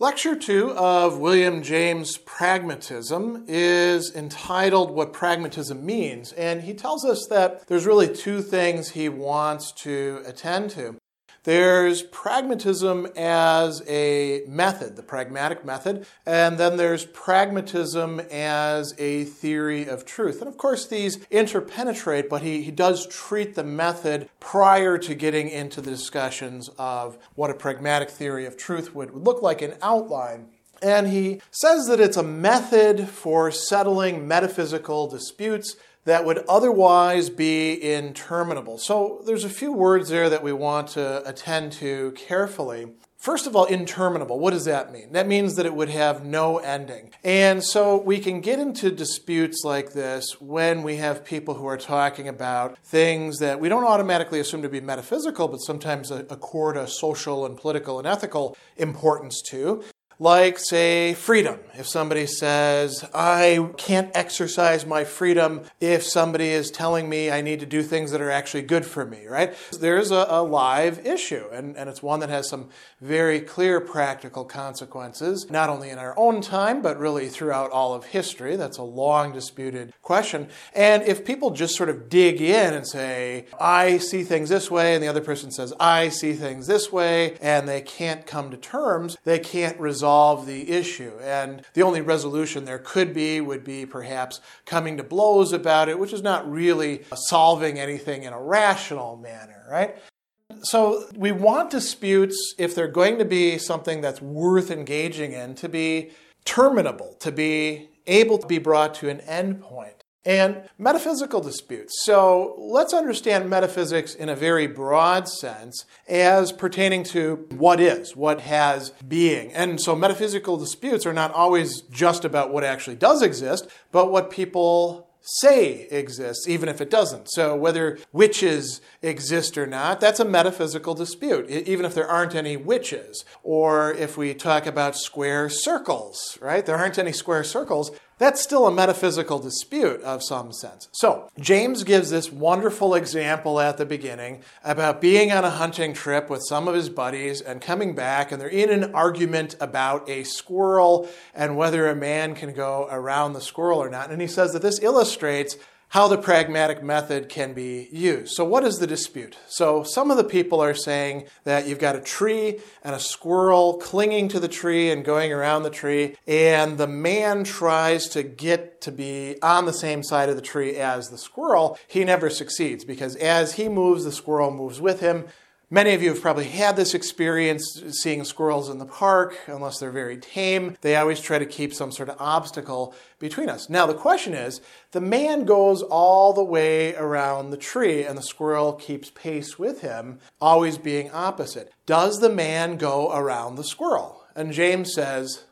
Lecture two of William James' Pragmatism is entitled What Pragmatism Means, and he tells us that there's really two things he wants to attend to. There's pragmatism as a method, the pragmatic method, and then there's pragmatism as a theory of truth. And of course, these interpenetrate, but he, he does treat the method prior to getting into the discussions of what a pragmatic theory of truth would, would look like in outline. And he says that it's a method for settling metaphysical disputes that would otherwise be interminable. So there's a few words there that we want to attend to carefully. First of all, interminable. What does that mean? That means that it would have no ending. And so we can get into disputes like this when we have people who are talking about things that we don't automatically assume to be metaphysical, but sometimes accord a social and political and ethical importance to like, say, freedom. If somebody says, I can't exercise my freedom if somebody is telling me I need to do things that are actually good for me, right? There's a, a live issue, and, and it's one that has some very clear practical consequences, not only in our own time, but really throughout all of history. That's a long disputed question. And if people just sort of dig in and say, I see things this way, and the other person says, I see things this way, and they can't come to terms, they can't resolve resolve the issue. And the only resolution there could be would be perhaps coming to blows about it, which is not really solving anything in a rational manner, right? So we want disputes, if they're going to be something that's worth engaging in, to be terminable, to be able to be brought to an end point and metaphysical disputes. So let's understand metaphysics in a very broad sense as pertaining to what is, what has being. And so metaphysical disputes are not always just about what actually does exist, but what people say exists, even if it doesn't. So, whether witches exist or not, that's a metaphysical dispute, even if there aren't any witches. Or if we talk about square circles, right? There aren't any square circles. That's still a metaphysical dispute of some sense. So, James gives this wonderful example at the beginning about being on a hunting trip with some of his buddies and coming back, and they're in an argument about a squirrel and whether a man can go around the squirrel or not. And he says that this illustrates how the pragmatic method can be used. So, what is the dispute? So, some of the people are saying that you've got a tree and a squirrel clinging to the tree and going around the tree, and the man tries to get to be on the same side of the tree as the squirrel. He never succeeds because as he moves, the squirrel moves with him. Many of you have probably had this experience seeing squirrels in the park, unless they're very tame. They always try to keep some sort of obstacle between us. Now, the question is the man goes all the way around the tree, and the squirrel keeps pace with him, always being opposite. Does the man go around the squirrel? And James says,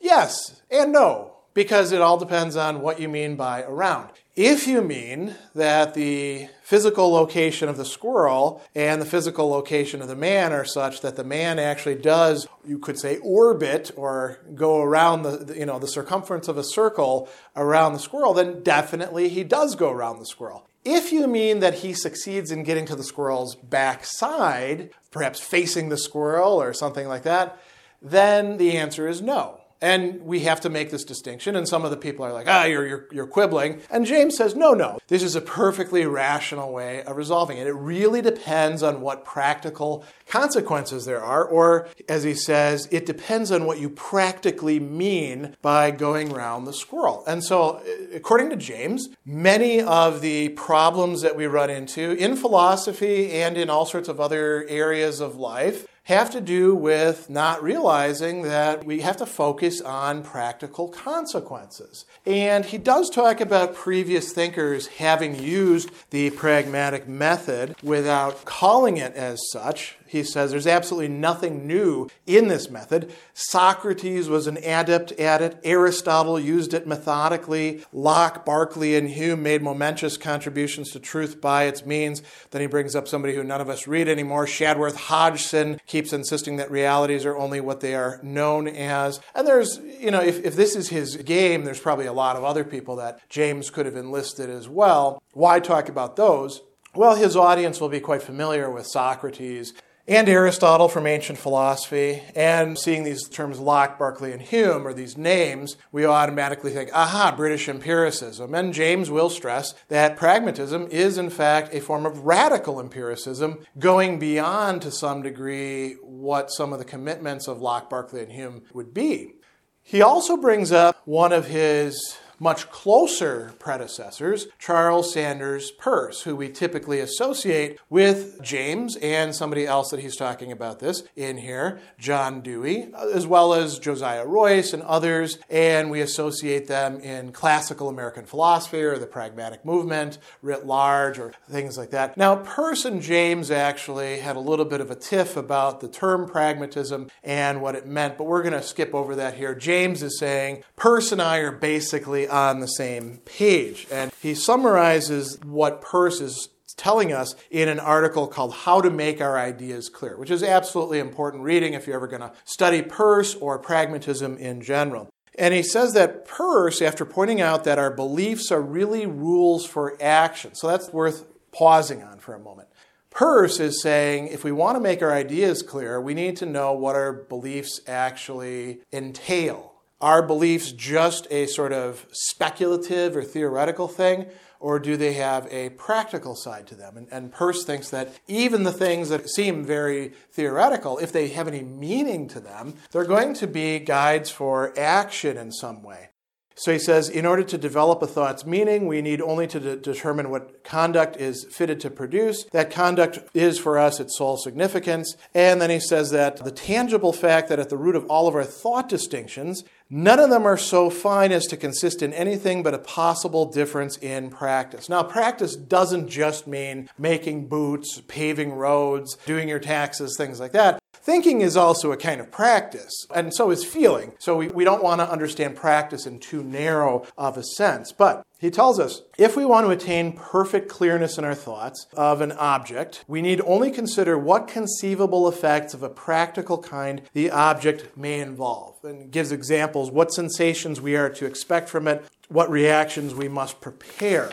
yes and no because it all depends on what you mean by around. If you mean that the physical location of the squirrel and the physical location of the man are such that the man actually does, you could say, orbit or go around the, you know, the circumference of a circle around the squirrel, then definitely he does go around the squirrel. If you mean that he succeeds in getting to the squirrel's backside, perhaps facing the squirrel or something like that, then the answer is no. And we have to make this distinction. And some of the people are like, ah, you're, you're, you're quibbling. And James says, no, no, this is a perfectly rational way of resolving it. It really depends on what practical consequences there are. Or, as he says, it depends on what you practically mean by going around the squirrel. And so, according to James, many of the problems that we run into in philosophy and in all sorts of other areas of life have to do with not realizing that we have to focus on practical consequences. And he does talk about previous thinkers having used the pragmatic method without calling it as such. He says there's absolutely nothing new in this method. Socrates was an adept at it. Aristotle used it methodically. Locke, Berkeley, and Hume made momentous contributions to truth by its means. Then he brings up somebody who none of us read anymore. Shadworth Hodgson keeps insisting that realities are only what they are known as. And there's, you know, if, if this is his game, there's probably a lot of other people that James could have enlisted as well. Why talk about those? Well, his audience will be quite familiar with Socrates and Aristotle from ancient philosophy, and seeing these terms Locke, Berkeley, and Hume, or these names, we automatically think, aha, British empiricism. And James will stress that pragmatism is, in fact, a form of radical empiricism, going beyond, to some degree, what some of the commitments of Locke, Berkeley, and Hume would be. He also brings up one of his much closer predecessors, Charles Sanders Peirce, who we typically associate with James and somebody else that he's talking about this in here, John Dewey, as well as Josiah Royce and others, and we associate them in classical American philosophy or the pragmatic movement writ large or things like that. Now, Peirce and James actually had a little bit of a tiff about the term pragmatism and what it meant, but we're going to skip over that here. James is saying Peirce and I are basically on the same page. And he summarizes what Peirce is telling us in an article called How to Make Our Ideas Clear, which is absolutely important reading if you're ever going to study Peirce or pragmatism in general. And he says that Peirce, after pointing out that our beliefs are really rules for action, so that's worth pausing on for a moment. Peirce is saying if we want to make our ideas clear, we need to know what our beliefs actually entail. Are beliefs just a sort of speculative or theoretical thing, or do they have a practical side to them? And, and Peirce thinks that even the things that seem very theoretical, if they have any meaning to them, they're going to be guides for action in some way. So he says, in order to develop a thought's meaning, we need only to de- determine what conduct is fitted to produce. That conduct is for us its sole significance. And then he says that the tangible fact that at the root of all of our thought distinctions, none of them are so fine as to consist in anything but a possible difference in practice. Now, practice doesn't just mean making boots, paving roads, doing your taxes, things like that. Thinking is also a kind of practice, and so is feeling. So we, we don't want to understand practice in too narrow of a sense. But he tells us if we want to attain perfect clearness in our thoughts of an object, we need only consider what conceivable effects of a practical kind the object may involve. And gives examples what sensations we are to expect from it, what reactions we must prepare.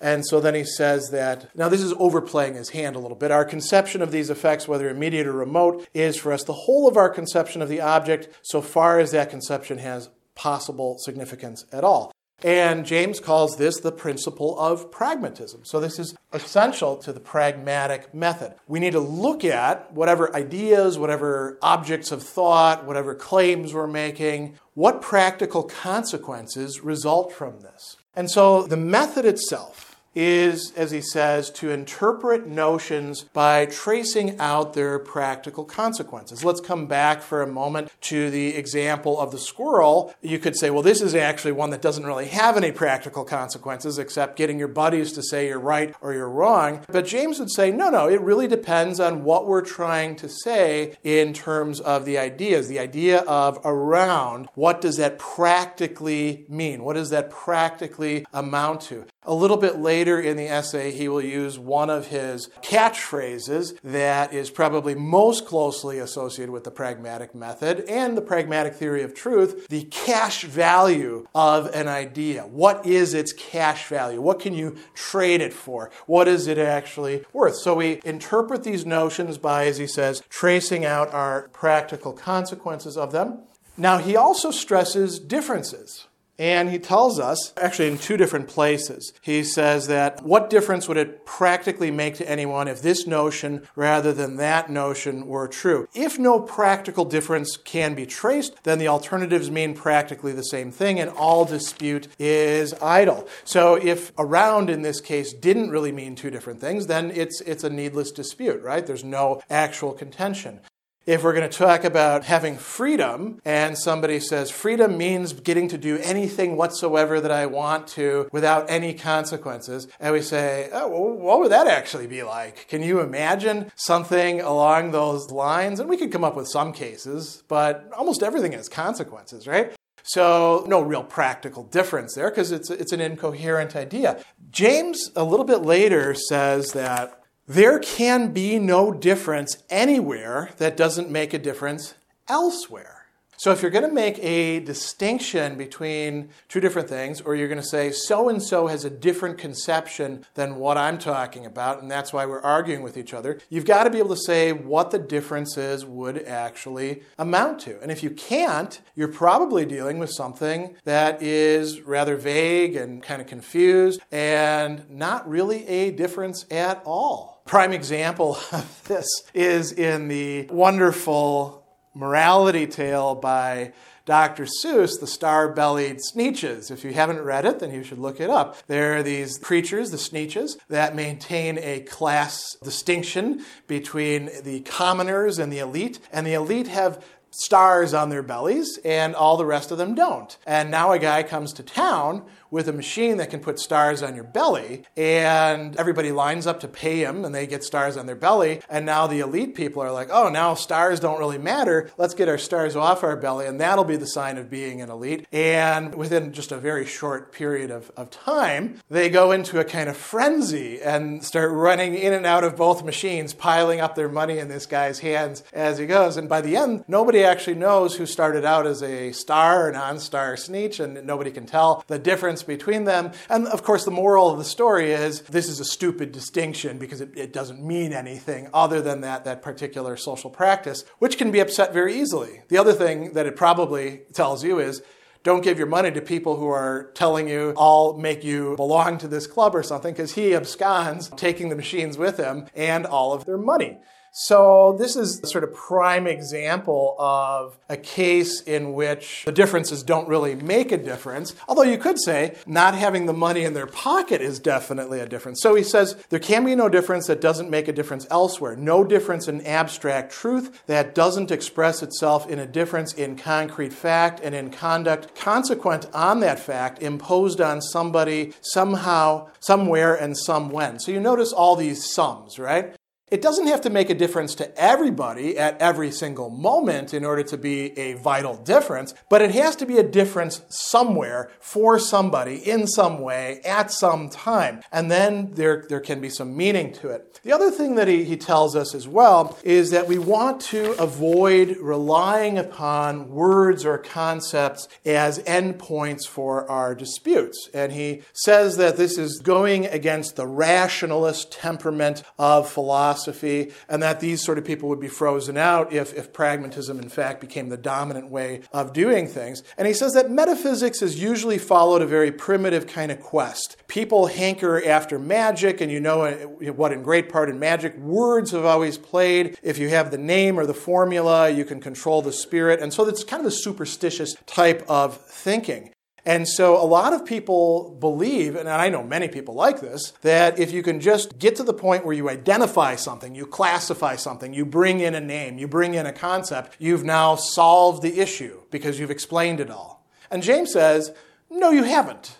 And so then he says that, now this is overplaying his hand a little bit. Our conception of these effects, whether immediate or remote, is for us the whole of our conception of the object, so far as that conception has possible significance at all. And James calls this the principle of pragmatism. So, this is essential to the pragmatic method. We need to look at whatever ideas, whatever objects of thought, whatever claims we're making, what practical consequences result from this. And so, the method itself is, as he says, to interpret notions by tracing out their practical consequences. Let's come back for a moment to the example of the squirrel. You could say, well, this is actually one that doesn't really have any practical consequences except getting your buddies to say you're right or you're wrong. But James would say, no, no, it really depends on what we're trying to say in terms of the ideas. The idea of around, what does that practically mean? What does that practically amount to? A little bit later in the essay, he will use one of his catchphrases that is probably most closely associated with the pragmatic method and the pragmatic theory of truth the cash value of an idea. What is its cash value? What can you trade it for? What is it actually worth? So we interpret these notions by, as he says, tracing out our practical consequences of them. Now, he also stresses differences. And he tells us, actually in two different places, he says that what difference would it practically make to anyone if this notion rather than that notion were true? If no practical difference can be traced, then the alternatives mean practically the same thing and all dispute is idle. So if around in this case didn't really mean two different things, then it's, it's a needless dispute, right? There's no actual contention. If we're going to talk about having freedom, and somebody says freedom means getting to do anything whatsoever that I want to without any consequences, and we say, oh, well, what would that actually be like? Can you imagine something along those lines? And we could come up with some cases, but almost everything has consequences, right? So, no real practical difference there because it's, it's an incoherent idea. James, a little bit later, says that there can be no difference anywhere that doesn't make a difference elsewhere. So, if you're going to make a distinction between two different things, or you're going to say so and so has a different conception than what I'm talking about, and that's why we're arguing with each other, you've got to be able to say what the differences would actually amount to. And if you can't, you're probably dealing with something that is rather vague and kind of confused and not really a difference at all. Prime example of this is in the wonderful morality tale by Dr. Seuss, The Star Bellied Sneetches. If you haven't read it, then you should look it up. There are these creatures, the Sneetches, that maintain a class distinction between the commoners and the elite, and the elite have stars on their bellies, and all the rest of them don't. And now a guy comes to town with a machine that can put stars on your belly, and everybody lines up to pay him, and they get stars on their belly. And now the elite people are like, oh, now stars don't really matter. Let's get our stars off our belly, and that'll be the sign of being an elite. And within just a very short period of, of time, they go into a kind of frenzy and start running in and out of both machines, piling up their money in this guy's hands as he goes. And by the end, nobody actually knows who started out as a star or non star Sneetch, and nobody can tell the difference difference between them. And of course, the moral of the story is this is a stupid distinction because it, it doesn't mean anything other than that, that particular social practice, which can be upset very easily. The other thing that it probably tells you is don't give your money to people who are telling you, I'll make you belong to this club or something, because he absconds taking the machines with him and all of their money. So, this is sort of prime example of a case in which the differences don't really make a difference. Although you could say not having the money in their pocket is definitely a difference. So, he says there can be no difference that doesn't make a difference elsewhere. No difference in abstract truth that doesn't express itself in a difference in concrete fact and in conduct consequent on that fact imposed on somebody somehow, somewhere, and some when. So, you notice all these sums, right? It doesn't have to make a difference to everybody at every single moment in order to be a vital difference, but it has to be a difference somewhere for somebody in some way at some time. And then there, there can be some meaning to it. The other thing that he, he tells us as well is that we want to avoid relying upon words or concepts as endpoints for our disputes. And he says that this is going against the rationalist temperament of philosophy philosophy, and that these sort of people would be frozen out if, if pragmatism, in fact, became the dominant way of doing things. And he says that metaphysics has usually followed a very primitive kind of quest. People hanker after magic, and you know uh, what, in great part in magic, words have always played. If you have the name or the formula, you can control the spirit. And so it's kind of a superstitious type of thinking. And so a lot of people believe, and I know many people like this, that if you can just get to the point where you identify something, you classify something, you bring in a name, you bring in a concept, you've now solved the issue because you've explained it all. And James says, no, you haven't.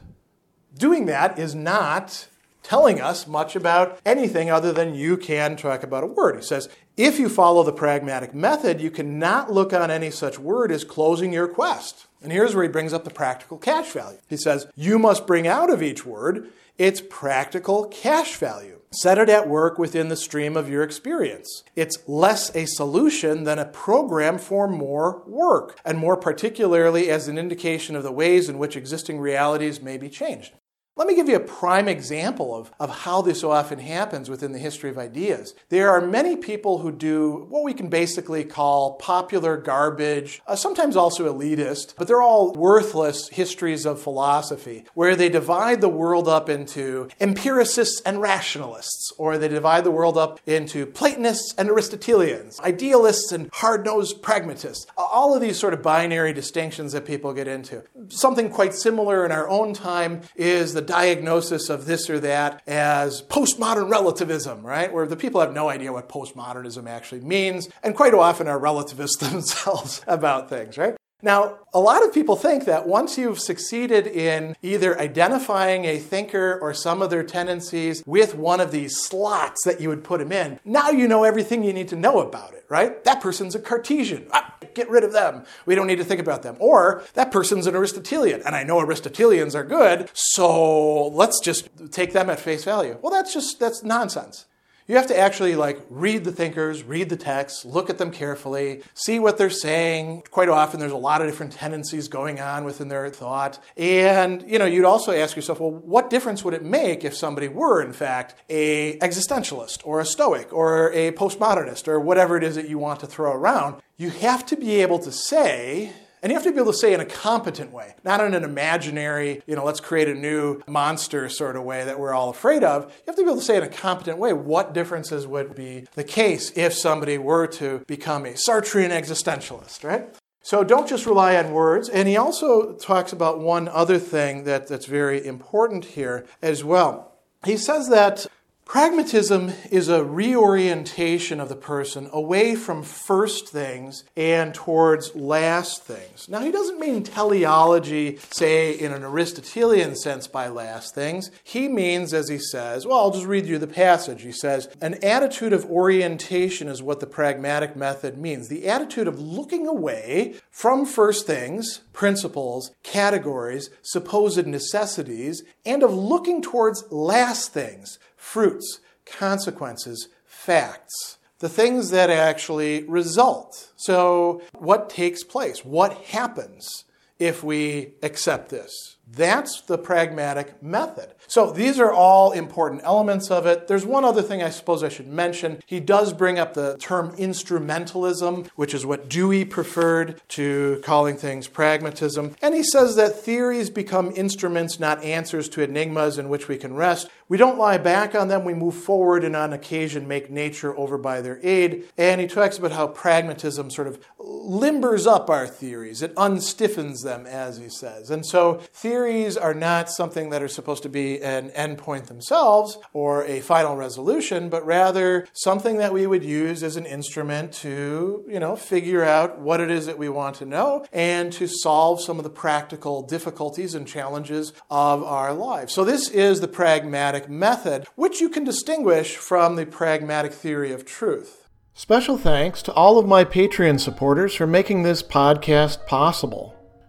Doing that is not telling us much about anything other than you can talk about a word. He says, if you follow the pragmatic method, you cannot look on any such word as closing your quest. And here's where he brings up the practical cash value. He says, You must bring out of each word its practical cash value. Set it at work within the stream of your experience. It's less a solution than a program for more work, and more particularly as an indication of the ways in which existing realities may be changed. Let me give you a prime example of, of how this often happens within the history of ideas. There are many people who do what we can basically call popular garbage, uh, sometimes also elitist, but they're all worthless histories of philosophy, where they divide the world up into empiricists and rationalists, or they divide the world up into Platonists and Aristotelians, idealists and hard nosed pragmatists. All of these sort of binary distinctions that people get into. Something quite similar in our own time is the diagnosis of this or that as postmodern relativism, right? Where the people have no idea what postmodernism actually means, and quite often are relativists themselves about things, right? Now, a lot of people think that once you've succeeded in either identifying a thinker or some of their tendencies with one of these slots that you would put them in, now you know everything you need to know about it, right? That person's a Cartesian. Ah, get rid of them. We don't need to think about them. Or that person's an Aristotelian, and I know Aristotelians are good, so let's just take them at face value. Well, that's just that's nonsense. You have to actually like read the thinkers, read the texts, look at them carefully, see what they're saying. Quite often there's a lot of different tendencies going on within their thought. And you know, you'd also ask yourself, well, what difference would it make if somebody were in fact a existentialist or a stoic or a postmodernist or whatever it is that you want to throw around? You have to be able to say and you have to be able to say in a competent way, not in an imaginary, you know, let's create a new monster sort of way that we're all afraid of. You have to be able to say in a competent way what differences would be the case if somebody were to become a Sartrean existentialist, right? So don't just rely on words. And he also talks about one other thing that, that's very important here as well. He says that Pragmatism is a reorientation of the person away from first things and towards last things. Now, he doesn't mean teleology, say, in an Aristotelian sense by last things. He means, as he says, well, I'll just read you the passage. He says, an attitude of orientation is what the pragmatic method means. The attitude of looking away from first things, principles, categories, supposed necessities, and of looking towards last things fruits, consequences, facts, the things that actually result. So, what takes place? What happens if we accept this? That's the pragmatic method. So these are all important elements of it. There's one other thing I suppose I should mention. He does bring up the term instrumentalism, which is what Dewey preferred to calling things pragmatism. And he says that theories become instruments, not answers to enigmas in which we can rest. We don't lie back on them, we move forward and on occasion make nature over by their aid. And he talks about how pragmatism sort of limbers up our theories, it unstiffens them, as he says. And so theories are not something that are supposed to be an endpoint themselves or a final resolution, but rather something that we would use as an instrument to, you know, figure out what it is that we want to know and to solve some of the practical difficulties and challenges of our lives. So this is the pragmatic method, which you can distinguish from the pragmatic theory of truth. Special thanks to all of my Patreon supporters for making this podcast possible.